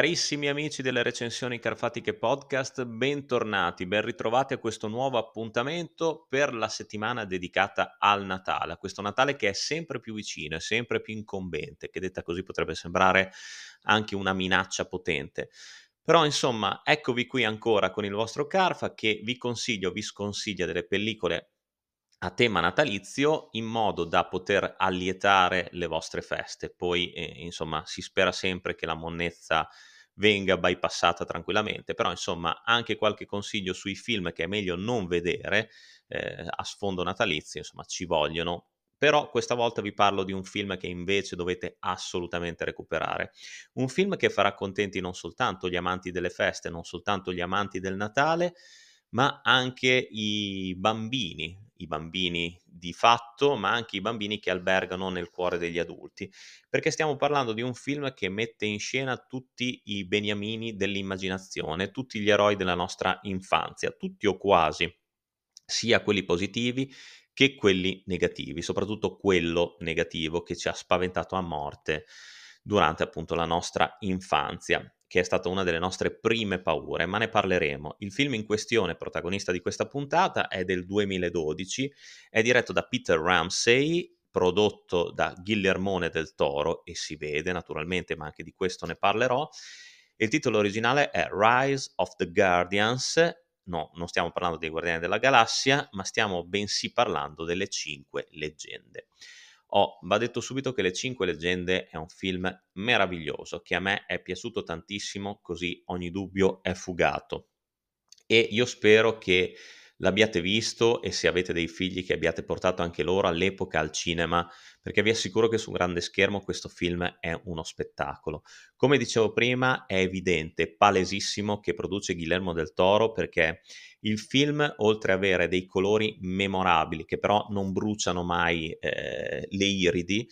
Carissimi amici delle recensioni Carfatiche Podcast, bentornati, ben ritrovati a questo nuovo appuntamento per la settimana dedicata al Natale, a questo Natale che è sempre più vicino, è sempre più incombente, che detta così potrebbe sembrare anche una minaccia potente. Però insomma, eccovi qui ancora con il vostro Carfa che vi consiglio, vi sconsiglia delle pellicole a tema natalizio in modo da poter allietare le vostre feste. Poi, eh, insomma, si spera sempre che la monnezza venga bypassata tranquillamente, però insomma anche qualche consiglio sui film che è meglio non vedere eh, a sfondo natalizio, insomma ci vogliono. Però questa volta vi parlo di un film che invece dovete assolutamente recuperare. Un film che farà contenti non soltanto gli amanti delle feste, non soltanto gli amanti del Natale, ma anche i bambini, i bambini di fatto, ma anche i bambini che albergano nel cuore degli adulti, perché stiamo parlando di un film che mette in scena tutti i beniamini dell'immaginazione, tutti gli eroi della nostra infanzia, tutti o quasi, sia quelli positivi che quelli negativi, soprattutto quello negativo che ci ha spaventato a morte durante appunto la nostra infanzia che è stata una delle nostre prime paure, ma ne parleremo. Il film in questione, protagonista di questa puntata, è del 2012, è diretto da Peter Ramsey, prodotto da Guillermone del Toro, e si vede naturalmente, ma anche di questo ne parlerò. Il titolo originale è Rise of the Guardians, no, non stiamo parlando dei Guardiani della Galassia, ma stiamo bensì parlando delle cinque leggende. Oh, va detto subito che Le Cinque Leggende è un film meraviglioso, che a me è piaciuto tantissimo, così ogni dubbio è fugato. E io spero che l'abbiate visto e se avete dei figli che abbiate portato anche loro all'epoca al cinema, perché vi assicuro che su grande schermo questo film è uno spettacolo. Come dicevo prima, è evidente, palesissimo che produce Guillermo del Toro perché il film, oltre ad avere dei colori memorabili che però non bruciano mai eh, le iridi,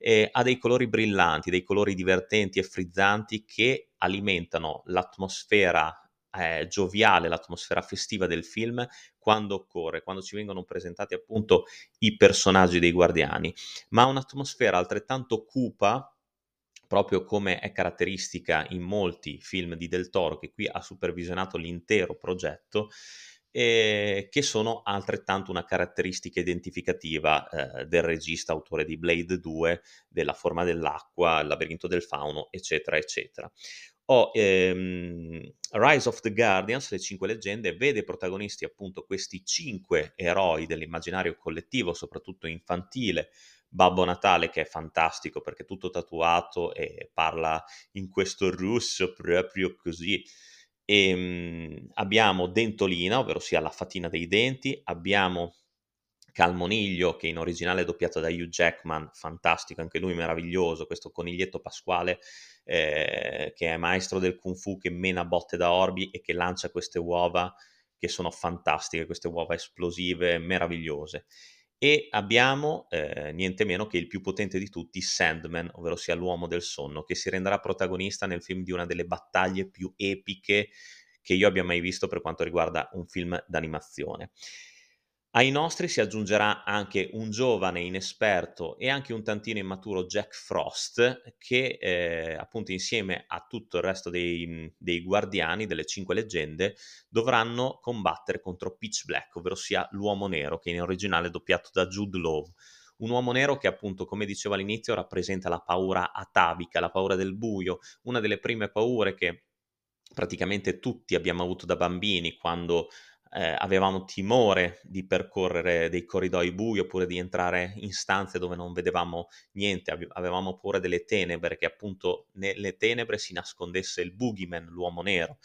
eh, ha dei colori brillanti, dei colori divertenti e frizzanti che alimentano l'atmosfera eh, gioviale, l'atmosfera festiva del film quando occorre, quando ci vengono presentati appunto i personaggi dei guardiani, ma un'atmosfera altrettanto cupa proprio come è caratteristica in molti film di Del Toro, che qui ha supervisionato l'intero progetto, eh, che sono altrettanto una caratteristica identificativa eh, del regista autore di Blade 2, della forma dell'acqua, il labirinto del fauno, eccetera, eccetera ho ehm, Rise of the Guardians, le cinque leggende, vede protagonisti appunto questi cinque eroi dell'immaginario collettivo, soprattutto infantile, Babbo Natale che è fantastico perché è tutto tatuato e parla in questo russo proprio così. E, ehm, abbiamo Dentolina, ovvero sia la fatina dei denti, abbiamo Calmoniglio, che in originale è doppiato da Hugh Jackman, fantastico, anche lui meraviglioso, questo coniglietto pasquale eh, che è maestro del kung fu, che mena botte da orbi e che lancia queste uova che sono fantastiche, queste uova esplosive, meravigliose. E abbiamo eh, niente meno che il più potente di tutti, Sandman, ovvero sia l'uomo del sonno, che si renderà protagonista nel film di una delle battaglie più epiche che io abbia mai visto per quanto riguarda un film d'animazione. Ai nostri si aggiungerà anche un giovane inesperto e anche un tantino immaturo Jack Frost che eh, appunto insieme a tutto il resto dei, dei, guardiani delle cinque leggende dovranno combattere contro Pitch Black, ovvero sia l'uomo nero che in originale è doppiato da Jude Law. Un uomo nero che appunto, come dicevo all'inizio, rappresenta la paura atavica, la paura del buio, una delle prime paure che praticamente tutti abbiamo avuto da bambini quando eh, avevamo timore di percorrere dei corridoi bui oppure di entrare in stanze dove non vedevamo niente, avevamo paura delle tenebre, che appunto nelle tenebre si nascondesse il boogeyman, l'uomo nero.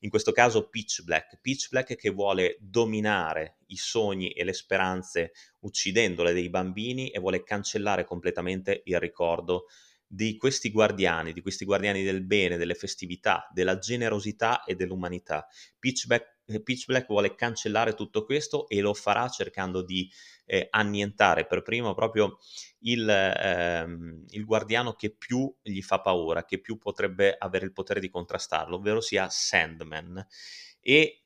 In questo caso Pitch Black, Pitch Black che vuole dominare i sogni e le speranze uccidendole dei bambini e vuole cancellare completamente il ricordo di questi guardiani, di questi guardiani del bene, delle festività, della generosità e dell'umanità. Pitch Black eh, Pitch Black vuole cancellare tutto questo e lo farà cercando di eh, annientare per primo proprio il, ehm, il, guardiano che più gli fa paura, che più potrebbe avere il potere di contrastarlo, ovvero sia Sandman. E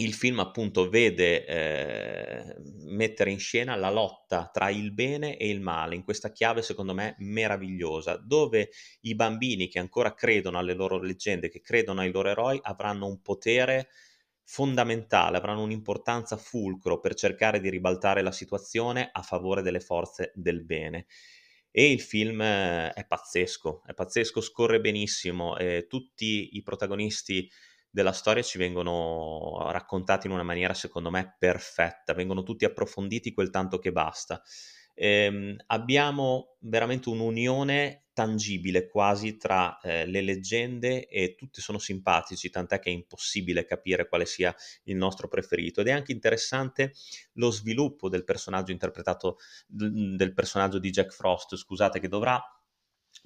il film appunto vede eh, mettere in scena la lotta tra il bene e il male in questa chiave secondo me meravigliosa, dove i bambini che ancora credono alle loro leggende, che credono ai loro eroi, avranno un potere fondamentale, avranno un'importanza fulcro per cercare di ribaltare la situazione a favore delle forze del bene. E il film eh, è pazzesco, è pazzesco, scorre benissimo, eh, tutti i protagonisti della storia ci vengono raccontati in una maniera secondo me perfetta, vengono tutti approfonditi quel tanto che basta. Ehm, abbiamo veramente un'unione tangibile quasi tra eh, le leggende e tutti sono simpatici, tant'è che è impossibile capire quale sia il nostro preferito. Ed è anche interessante lo sviluppo del personaggio interpretato, del personaggio di Jack Frost, scusate, che dovrà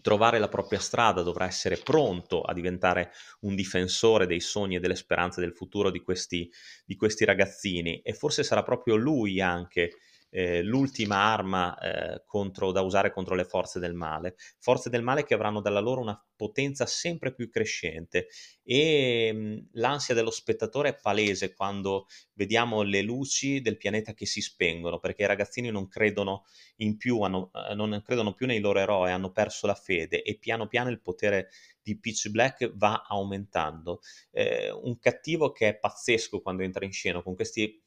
trovare la propria strada, dovrà essere pronto a diventare un difensore dei sogni e delle speranze del futuro di questi, di questi ragazzini e forse sarà proprio lui anche eh, l'ultima arma eh, contro, da usare contro le forze del male, forze del male che avranno dalla loro una potenza sempre più crescente e mh, mm, l'ansia dello spettatore è palese quando vediamo le luci del pianeta che si spengono perché i ragazzini non credono in più, hanno, eh, non credono più nei loro eroi, hanno perso la fede e piano piano il potere di Pitch Black va aumentando. Eh, un cattivo che è pazzesco quando entra in scena con questi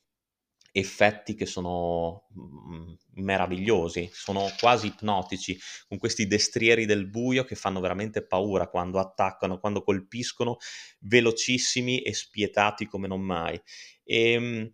effetti che sono mm, meravigliosi, sono quasi ipnotici, con questi destrieri del buio che fanno veramente paura quando attaccano, quando colpiscono, velocissimi e spietati come non mai. E, ehm,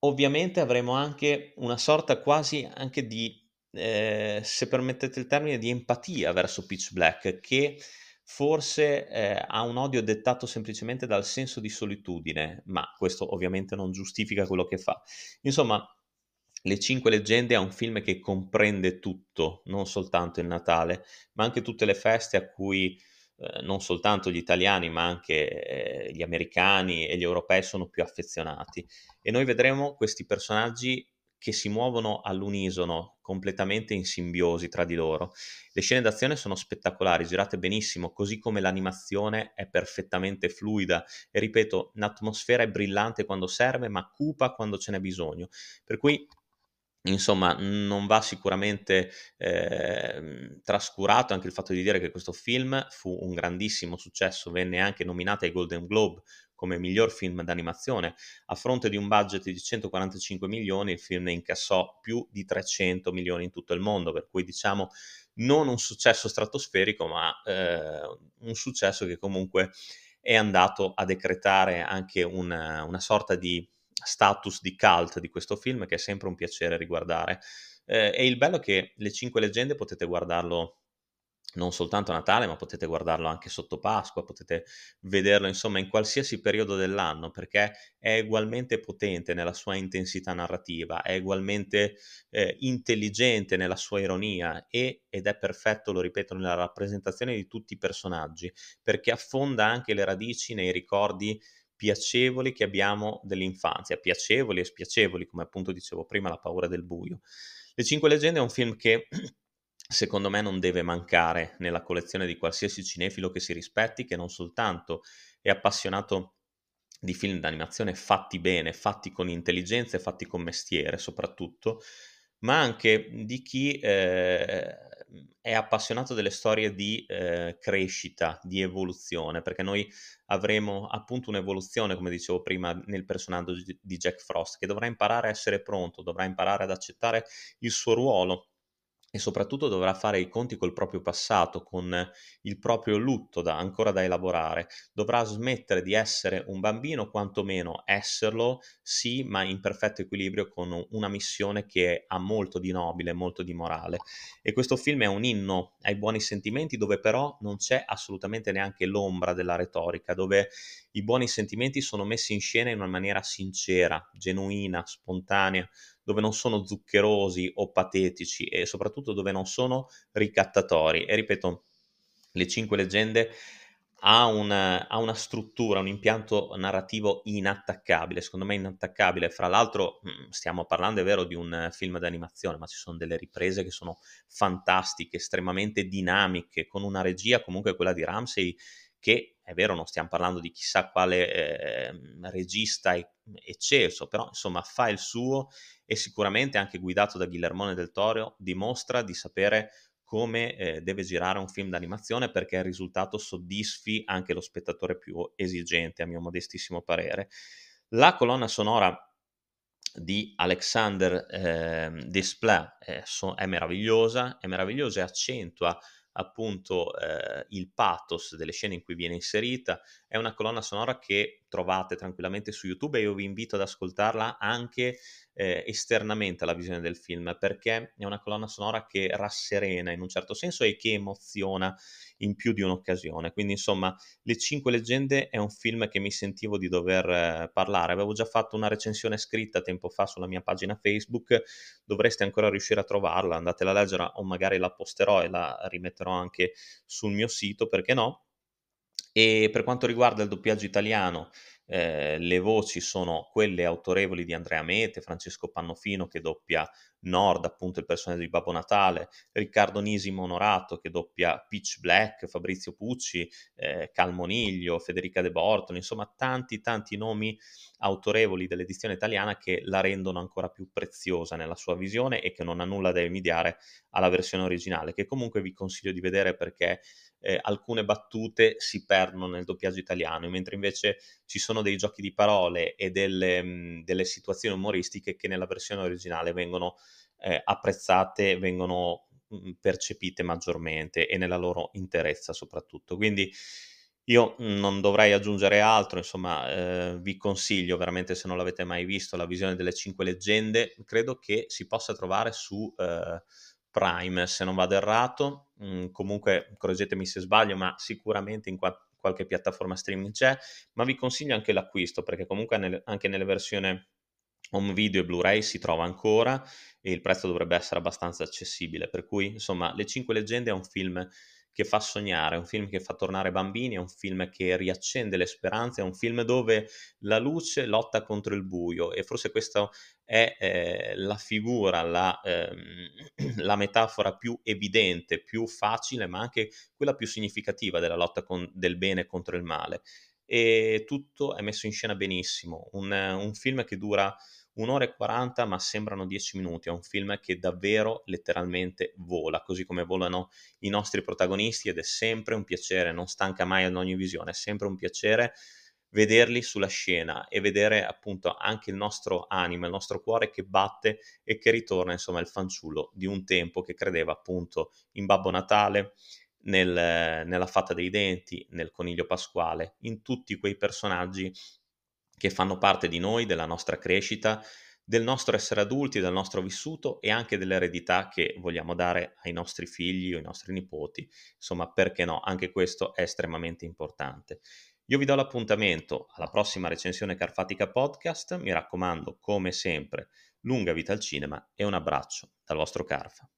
ovviamente avremo anche una sorta quasi anche di, eh, se permettete il termine, di empatia verso Pitch Black, che forse eh, ha un odio dettato semplicemente dal senso di solitudine, ma questo ovviamente non giustifica quello che fa. Insomma, Le Cinque Leggende è un film che comprende tutto, non soltanto il Natale, ma anche tutte le feste a cui eh, non soltanto gli italiani, ma anche eh, gli americani e gli europei sono più affezionati. E noi vedremo questi personaggi che si muovono all'unisono, completamente in simbiosi tra di loro. Le scene d'azione sono spettacolari, girate benissimo, così come l'animazione è perfettamente fluida e ripeto, l'atmosfera è brillante quando serve, ma cupa quando ce n'è bisogno. Per cui Insomma, non va sicuramente eh, trascurato anche il fatto di dire che questo film fu un grandissimo successo, venne anche nominato ai Golden Globe come miglior film d'animazione. A fronte di un budget di 145 milioni, il film ne incassò più di 300 milioni in tutto il mondo, per cui diciamo non un successo stratosferico, ma eh, un successo che comunque è andato a decretare anche una, una sorta di status di cult di questo film che è sempre un piacere riguardare. Eh, e il bello è che Le Cinque Leggende potete guardarlo non soltanto a Natale, ma potete guardarlo anche sotto Pasqua, potete vederlo insomma in qualsiasi periodo dell'anno, perché è ugualmente potente nella sua intensità narrativa, è ugualmente eh, intelligente nella sua ironia e, ed è perfetto, lo ripeto, nella rappresentazione di tutti i personaggi, perché affonda anche le radici nei ricordi piacevoli che abbiamo dell'infanzia, piacevoli e spiacevoli, come appunto dicevo prima, la paura del buio. Le Cinque Leggende è un film che secondo me non deve mancare nella collezione di qualsiasi cinefilo che si rispetti, che non soltanto è appassionato di film d'animazione fatti bene, fatti con intelligenza e fatti con mestiere soprattutto, ma anche di chi eh, è appassionato delle storie di eh, crescita, di evoluzione, perché noi avremo appunto un'evoluzione, come dicevo prima, nel personaggio di Jack Frost, che dovrà imparare a essere pronto, dovrà imparare ad accettare il suo ruolo e soprattutto dovrà fare i conti col proprio passato, con il proprio lutto da, ancora da elaborare. Dovrà smettere di essere un bambino, quantomeno esserlo, sì, ma in perfetto equilibrio con una missione che ha molto di nobile, molto di morale. E questo film è un inno ai buoni sentimenti dove però non c'è assolutamente neanche l'ombra della retorica, dove i buoni sentimenti sono messi in scena in una maniera sincera, genuina, spontanea, dove non sono zuccherosi o patetici e soprattutto dove non sono ricattatori. E ripeto, le cinque leggende ha una, ha una, struttura, un impianto narrativo inattaccabile, secondo me inattaccabile. Fra l'altro mm, stiamo parlando, è vero, di un film d'animazione, ma ci sono delle riprese che sono fantastiche, estremamente dinamiche, con una regia comunque quella di Ramsey che è vero, non stiamo parlando di chissà quale eh, regista ecceso, però insomma fa il suo e sicuramente anche guidato da Guillermone del Toro dimostra di sapere come eh, deve girare un film d'animazione perché il risultato soddisfi anche lo spettatore più esigente, a mio modestissimo parere. La colonna sonora di Alexander eh, Desplat eh, so, è meravigliosa, è meravigliosa e accentua appunto eh, il pathos delle scene in cui viene inserita. È una colonna sonora che trovate tranquillamente su YouTube e io vi invito ad ascoltarla anche eh, esternamente alla visione del film perché è una colonna sonora che rasserena in un certo senso e che emoziona in più di un'occasione. Quindi insomma Le Cinque Leggende è un film che mi sentivo di dover eh, parlare. Avevo già fatto una recensione scritta tempo fa sulla mia pagina Facebook, dovreste ancora riuscire a trovarla, andatela a leggere o magari la posterò e la rimetterò anche sul mio sito, perché no? E per quanto riguarda il doppiaggio italiano, eh, le voci sono quelle autorevoli di Andrea Mete, Francesco Pannofino che doppia Nord, appunto il personaggio di Babbo Natale, Riccardo Nisimo Onorato che doppia Pitch Black, Fabrizio Pucci, eh, Calmoniglio, Federica De Bortoli, insomma tanti tanti nomi autorevoli dell'edizione italiana che la rendono ancora più preziosa nella sua visione e che non ha nulla da invidiare alla versione originale, che comunque vi consiglio di vedere perché eh, alcune battute si perdono nel doppiaggio italiano, mentre invece ci sono dei giochi di parole e delle, mm, delle situazioni umoristiche che nella versione originale vengono eh, apprezzate, vengono mm, percepite maggiormente e nella loro interezza soprattutto. Quindi io non dovrei aggiungere altro, insomma, eh, vi consiglio veramente se non l'avete mai visto la visione delle cinque leggende, credo che si possa trovare su eh, Prime, se non vado errato, mm, comunque correggetemi se sbaglio, ma sicuramente in qua- qualche piattaforma streaming c'è, ma vi consiglio anche l'acquisto perché comunque nel- anche nelle versioni home video e Blu-ray si trova ancora e il prezzo dovrebbe essere abbastanza accessibile, per cui insomma Le Cinque Leggende è un film che fa sognare, è un film che fa tornare bambini, è un film che riaccende le speranze, è un film dove la luce lotta contro il buio e forse questa è eh, la figura, la, ehm, la, metafora più evidente, più facile, ma anche quella più significativa della lotta con, del bene contro il male. E tutto è messo in scena benissimo, un, un film che dura un'ora e 40 ma sembrano 10 minuti, è un film che davvero letteralmente vola, così come volano i nostri protagonisti ed è sempre un piacere, non stanca mai ad ogni visione, è sempre un piacere vederli sulla scena e vedere appunto anche il nostro animo, il nostro cuore che batte e che ritorna insomma il fanciullo di un tempo che credeva appunto in Babbo Natale, nel, nella fatta dei denti, nel coniglio pasquale, in tutti quei personaggi che fanno parte di noi, della nostra crescita, del nostro essere adulti, del nostro vissuto e anche dell'eredità che vogliamo dare ai nostri figli o ai nostri nipoti. Insomma, perché no? Anche questo è estremamente importante. Io vi do l'appuntamento alla prossima recensione Carfatica Podcast. Mi raccomando, come sempre, lunga vita al cinema e un abbraccio dal vostro Carfa.